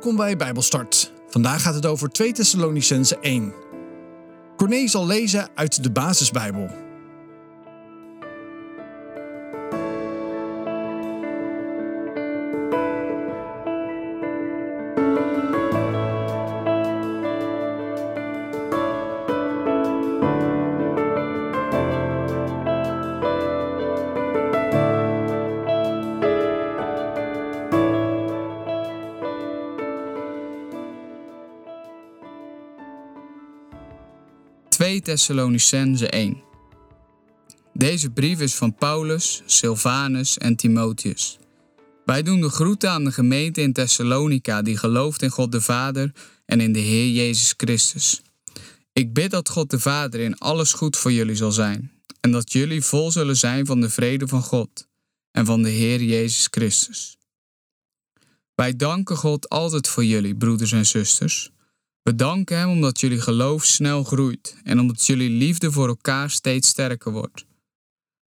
Welkom bij Bijbelstart. Vandaag gaat het over 2 Thessalonicense 1. Corné zal lezen uit de Basisbijbel. 2 Thessalonicense 1. Deze brief is van Paulus, Silvanus en Timotheus. Wij doen de groeten aan de gemeente in Thessalonica die gelooft in God de Vader en in de Heer Jezus Christus. Ik bid dat God de Vader in alles goed voor jullie zal zijn en dat jullie vol zullen zijn van de vrede van God en van de Heer Jezus Christus. Wij danken God altijd voor jullie, broeders en zusters we danken Hem omdat jullie geloof snel groeit en omdat jullie liefde voor elkaar steeds sterker wordt.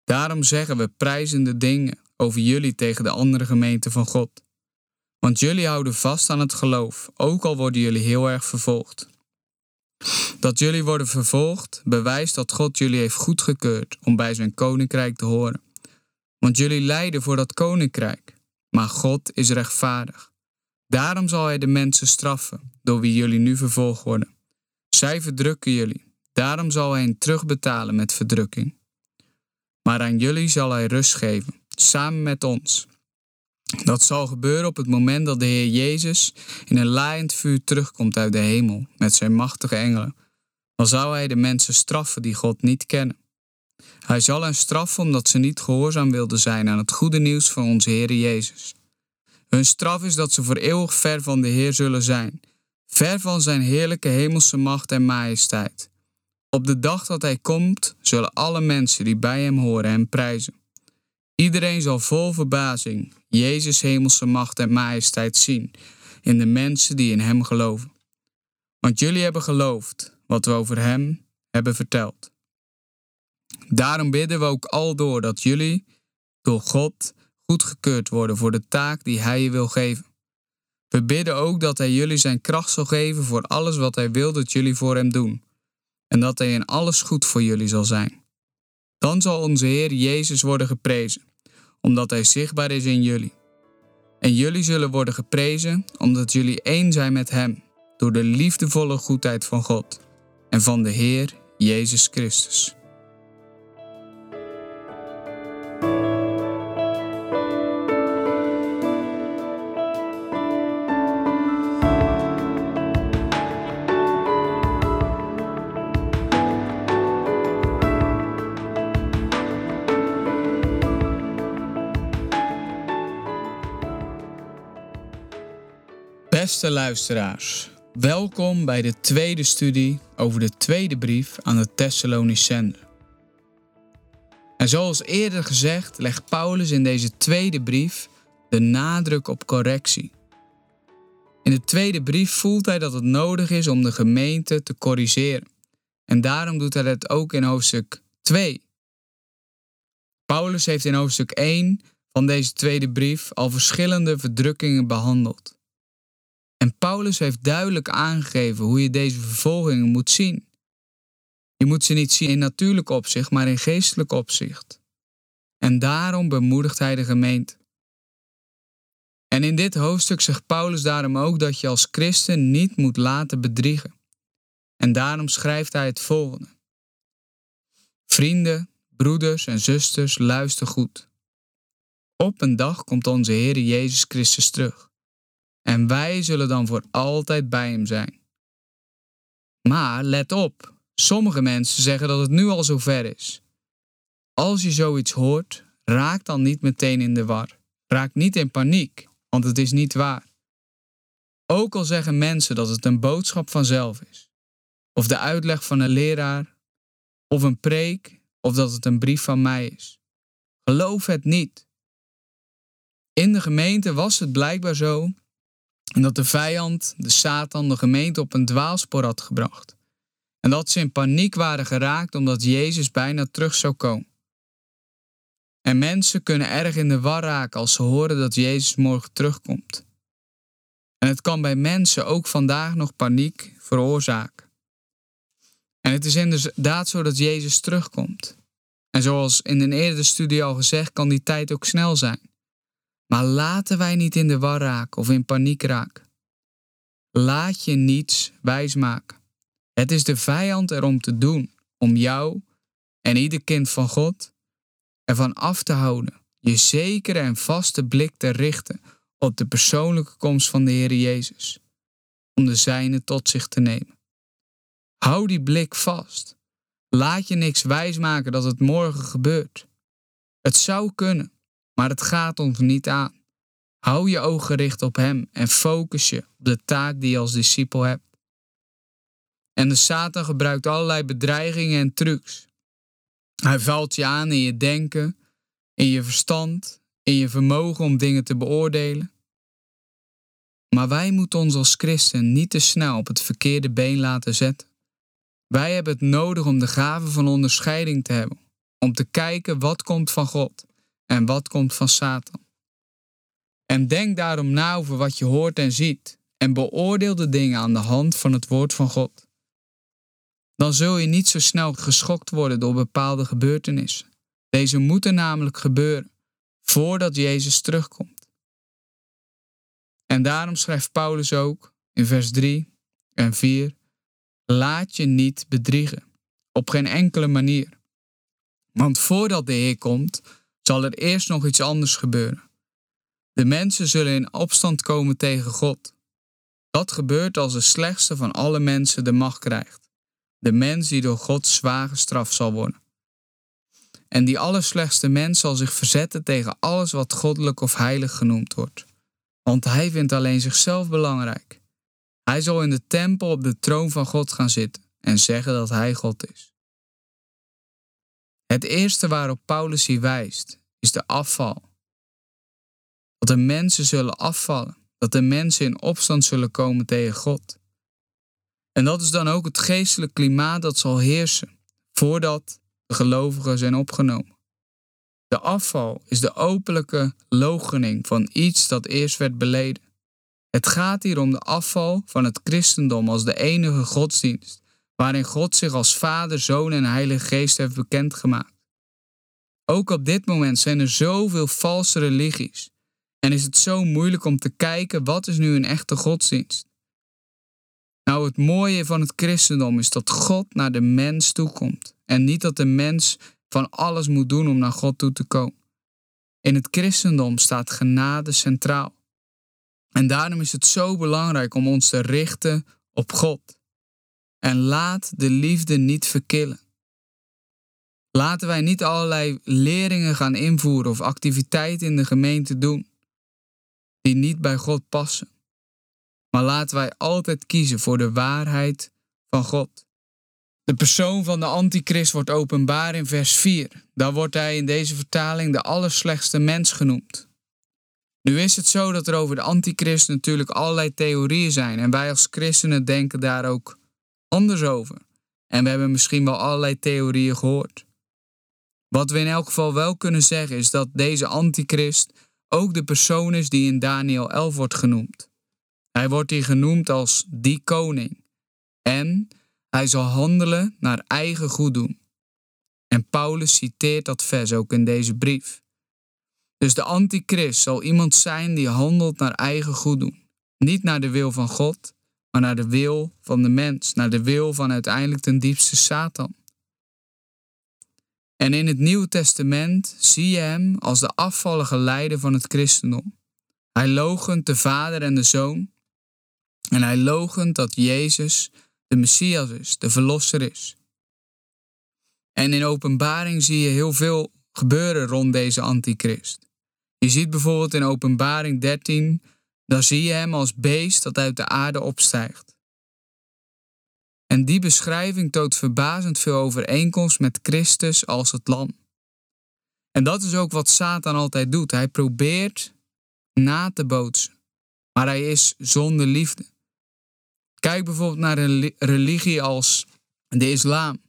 Daarom zeggen we prijzende dingen over jullie tegen de andere gemeenten van God. Want jullie houden vast aan het geloof, ook al worden jullie heel erg vervolgd. Dat jullie worden vervolgd bewijst dat God jullie heeft goedgekeurd om bij zijn koninkrijk te horen. Want jullie lijden voor dat koninkrijk, maar God is rechtvaardig. Daarom zal hij de mensen straffen, door wie jullie nu vervolgd worden. Zij verdrukken jullie, daarom zal hij hen terugbetalen met verdrukking. Maar aan jullie zal hij rust geven, samen met ons. Dat zal gebeuren op het moment dat de Heer Jezus in een laaiend vuur terugkomt uit de hemel met zijn machtige engelen. Dan zal hij de mensen straffen die God niet kennen. Hij zal hen straffen omdat ze niet gehoorzaam wilden zijn aan het goede nieuws van onze Heer Jezus. Hun straf is dat ze voor eeuwig ver van de Heer zullen zijn, ver van zijn heerlijke hemelse macht en majesteit. Op de dag dat hij komt, zullen alle mensen die bij hem horen hem prijzen. Iedereen zal vol verbazing Jezus hemelse macht en majesteit zien in de mensen die in hem geloven. Want jullie hebben geloofd wat we over hem hebben verteld. Daarom bidden we ook al door dat jullie door God goedgekeurd worden voor de taak die Hij je wil geven. We bidden ook dat Hij jullie zijn kracht zal geven voor alles wat Hij wil dat jullie voor Hem doen, en dat Hij in alles goed voor jullie zal zijn. Dan zal onze Heer Jezus worden geprezen, omdat Hij zichtbaar is in jullie. En jullie zullen worden geprezen omdat jullie één zijn met Hem, door de liefdevolle goedheid van God en van de Heer Jezus Christus. Luisteraars, welkom bij de tweede studie over de tweede brief aan de Thessalonicenzen. En zoals eerder gezegd legt Paulus in deze tweede brief de nadruk op correctie. In de tweede brief voelt hij dat het nodig is om de gemeente te corrigeren. En daarom doet hij het ook in hoofdstuk 2. Paulus heeft in hoofdstuk 1 van deze tweede brief al verschillende verdrukkingen behandeld. En Paulus heeft duidelijk aangegeven hoe je deze vervolgingen moet zien. Je moet ze niet zien in natuurlijk opzicht, maar in geestelijk opzicht. En daarom bemoedigt hij de gemeente. En in dit hoofdstuk zegt Paulus daarom ook dat je als christen niet moet laten bedriegen. En daarom schrijft hij het volgende. Vrienden, broeders en zusters, luister goed. Op een dag komt onze Heer Jezus Christus terug. En wij zullen dan voor altijd bij hem zijn. Maar let op, sommige mensen zeggen dat het nu al zover is. Als je zoiets hoort, raak dan niet meteen in de war. Raak niet in paniek, want het is niet waar. Ook al zeggen mensen dat het een boodschap vanzelf is, of de uitleg van een leraar, of een preek, of dat het een brief van mij is. Geloof het niet. In de gemeente was het blijkbaar zo en dat de vijand, de Satan, de gemeente op een dwaalspoor had gebracht. En dat ze in paniek waren geraakt omdat Jezus bijna terug zou komen. En mensen kunnen erg in de war raken als ze horen dat Jezus morgen terugkomt. En het kan bij mensen ook vandaag nog paniek veroorzaken. En het is inderdaad zo dat Jezus terugkomt. En zoals in een eerdere studie al gezegd, kan die tijd ook snel zijn. Maar laten wij niet in de war raken of in paniek raken. Laat je niets wijsmaken. Het is de vijand erom te doen om jou en ieder kind van God ervan af te houden, je zekere en vaste blik te richten op de persoonlijke komst van de Heer Jezus, om de zijne tot zich te nemen. Hou die blik vast. Laat je niks wijsmaken dat het morgen gebeurt. Het zou kunnen, maar het gaat ons niet aan. Hou je ogen gericht op Hem en focus je op de taak die je als discipel hebt. En de Satan gebruikt allerlei bedreigingen en trucs. Hij valt je aan in je denken, in je verstand, in je vermogen om dingen te beoordelen. Maar wij moeten ons als christen niet te snel op het verkeerde been laten zetten. Wij hebben het nodig om de gave van onderscheiding te hebben, om te kijken wat komt van God en wat komt van Satan. En denk daarom na over wat je hoort en ziet en beoordeel de dingen aan de hand van het woord van God. Dan zul je niet zo snel geschokt worden door bepaalde gebeurtenissen. Deze moeten namelijk gebeuren voordat Jezus terugkomt. En daarom schrijft Paulus ook in vers 3 en 4: Laat je niet bedriegen, op geen enkele manier. Want voordat de Heer komt, zal er eerst nog iets anders gebeuren. De mensen zullen in opstand komen tegen God. Dat gebeurt als de slechtste van alle mensen de macht krijgt. De mens die door God zwaar gestraft zal worden. En die allerslechtste mens zal zich verzetten tegen alles wat goddelijk of heilig genoemd wordt. Want hij vindt alleen zichzelf belangrijk. Hij zal in de tempel op de troon van God gaan zitten en zeggen dat hij God is. Het eerste waarop Paulus hier wijst, is de afval dat de mensen zullen afvallen, dat de mensen in opstand zullen komen tegen God. En dat is dan ook het geestelijk klimaat dat zal heersen voordat de gelovigen zijn opgenomen. De afval is de openlijke logening van iets dat eerst werd beleden. Het gaat hier om de afval van het christendom als de enige godsdienst, waarin God zich als Vader, Zoon en Heilige Geest heeft bekendgemaakt. Ook op dit moment zijn er zoveel valse religies en is het zo moeilijk om te kijken wat is nu een echte godsdienst? Nou, het mooie van het christendom is dat God naar de mens toekomt. En niet dat de mens van alles moet doen om naar God toe te komen. In het christendom staat genade centraal. En daarom is het zo belangrijk om ons te richten op God. En laat de liefde niet verkillen. Laten wij niet allerlei leringen gaan invoeren of activiteiten in de gemeente doen die niet bij God passen. Maar laten wij altijd kiezen voor de waarheid van God. De persoon van de antichrist wordt openbaar in vers 4. Daar wordt hij in deze vertaling de allerslechtste mens genoemd. Nu is het zo dat er over de antichrist natuurlijk allerlei theorieën zijn en wij als christenen denken daar ook anders over. En we hebben misschien wel allerlei theorieën gehoord. Wat we in elk geval wel kunnen zeggen is dat deze antichrist ook de persoon is die in Daniel 11 wordt genoemd. Hij wordt hier genoemd als die koning. En hij zal handelen naar eigen goeddoen. En Paulus citeert dat vers ook in deze brief. Dus de antichrist zal iemand zijn die handelt naar eigen goeddoen. Niet naar de wil van God, maar naar de wil van de mens, naar de wil van uiteindelijk ten diepste Satan. En in het Nieuwe Testament zie je hem als de afvallige leider van het christendom. Hij logent de Vader en de Zoon. En hij logent dat Jezus de Messias is, de Verlosser is. En in openbaring zie je heel veel gebeuren rond deze antichrist. Je ziet bijvoorbeeld in openbaring 13, daar zie je hem als beest dat uit de aarde opstijgt. En die beschrijving toont verbazend veel overeenkomst met Christus als het lam. En dat is ook wat Satan altijd doet. Hij probeert na te bootsen, maar hij is zonder liefde. Kijk bijvoorbeeld naar een religie als de islam.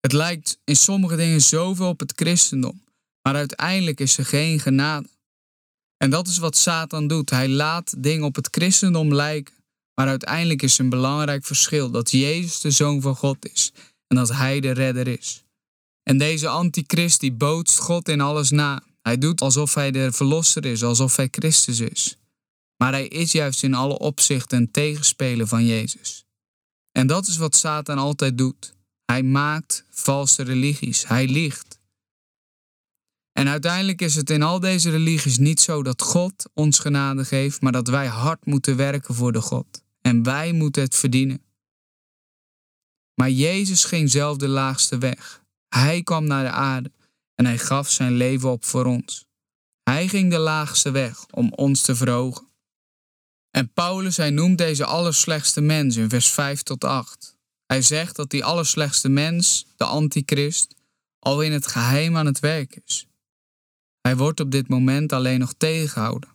Het lijkt in sommige dingen zoveel op het christendom, maar uiteindelijk is er geen genade. En dat is wat Satan doet. Hij laat dingen op het christendom lijken. Maar uiteindelijk is een belangrijk verschil dat Jezus de Zoon van God is en dat Hij de redder is. En deze antichrist die bootst God in alles na. Hij doet alsof hij de verlosser is, alsof hij Christus is. Maar hij is juist in alle opzichten een tegenspeler van Jezus. En dat is wat Satan altijd doet. Hij maakt valse religies, hij liegt. En uiteindelijk is het in al deze religies niet zo dat God ons genade geeft, maar dat wij hard moeten werken voor de God. En wij moeten het verdienen. Maar Jezus ging zelf de laagste weg. Hij kwam naar de aarde en hij gaf zijn leven op voor ons. Hij ging de laagste weg om ons te verhogen. En Paulus, hij noemt deze allerslechtste mens in vers 5 tot 8. Hij zegt dat die allerslechtste mens, de antichrist, al in het geheim aan het werk is. Hij wordt op dit moment alleen nog tegengehouden.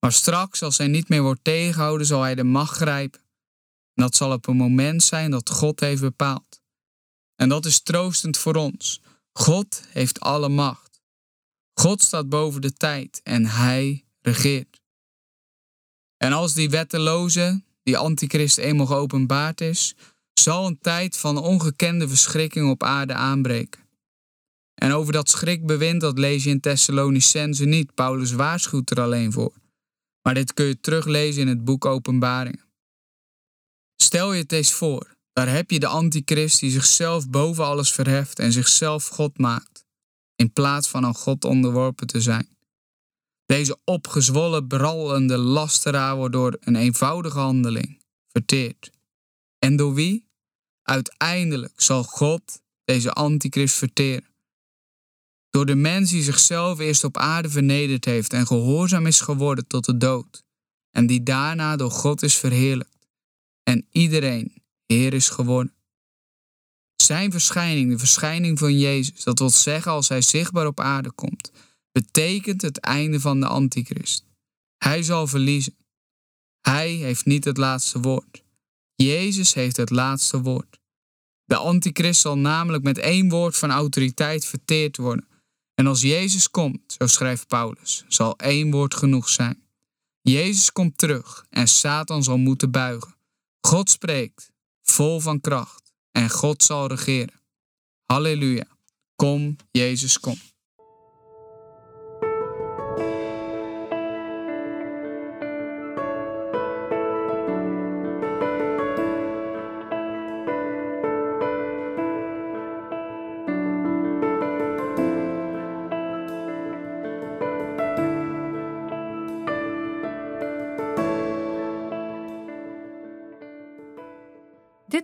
Maar straks, als hij niet meer wordt tegengehouden, zal hij de macht grijpen. En dat zal op een moment zijn dat God heeft bepaald. En dat is troostend voor ons. God heeft alle macht. God staat boven de tijd en hij regeert. En als die wetteloze, die antichrist eenmaal geopenbaard is, zal een tijd van ongekende verschrikking op aarde aanbreken. En over dat schrikbewind, dat lees je in Thessalonicense niet. Paulus waarschuwt er alleen voor. Maar dit kun je teruglezen in het boek Openbaringen. Stel je het eens voor. Daar heb je de antichrist die zichzelf boven alles verheft en zichzelf God maakt, in plaats van aan God onderworpen te zijn. Deze opgezwollen, brallende lasteraar wordt door een eenvoudige handeling verteerd. En door wie? Uiteindelijk zal God deze antichrist verteren. Door de mens die zichzelf eerst op aarde vernederd heeft en gehoorzaam is geworden tot de dood, en die daarna door God is verheerlijkt, en iedereen Heer is geworden. Zijn verschijning, de verschijning van Jezus, dat wil zeggen als hij zichtbaar op aarde komt, betekent het einde van de antichrist. Hij zal verliezen. Hij heeft niet het laatste woord. Jezus heeft het laatste woord. De antichrist zal namelijk met één woord van autoriteit verteerd worden. En als Jezus komt, zo schrijft Paulus, zal één woord genoeg zijn. Jezus komt terug en Satan zal moeten buigen. God spreekt, vol van kracht, en God zal regeren. Halleluja. Kom, Jezus, kom.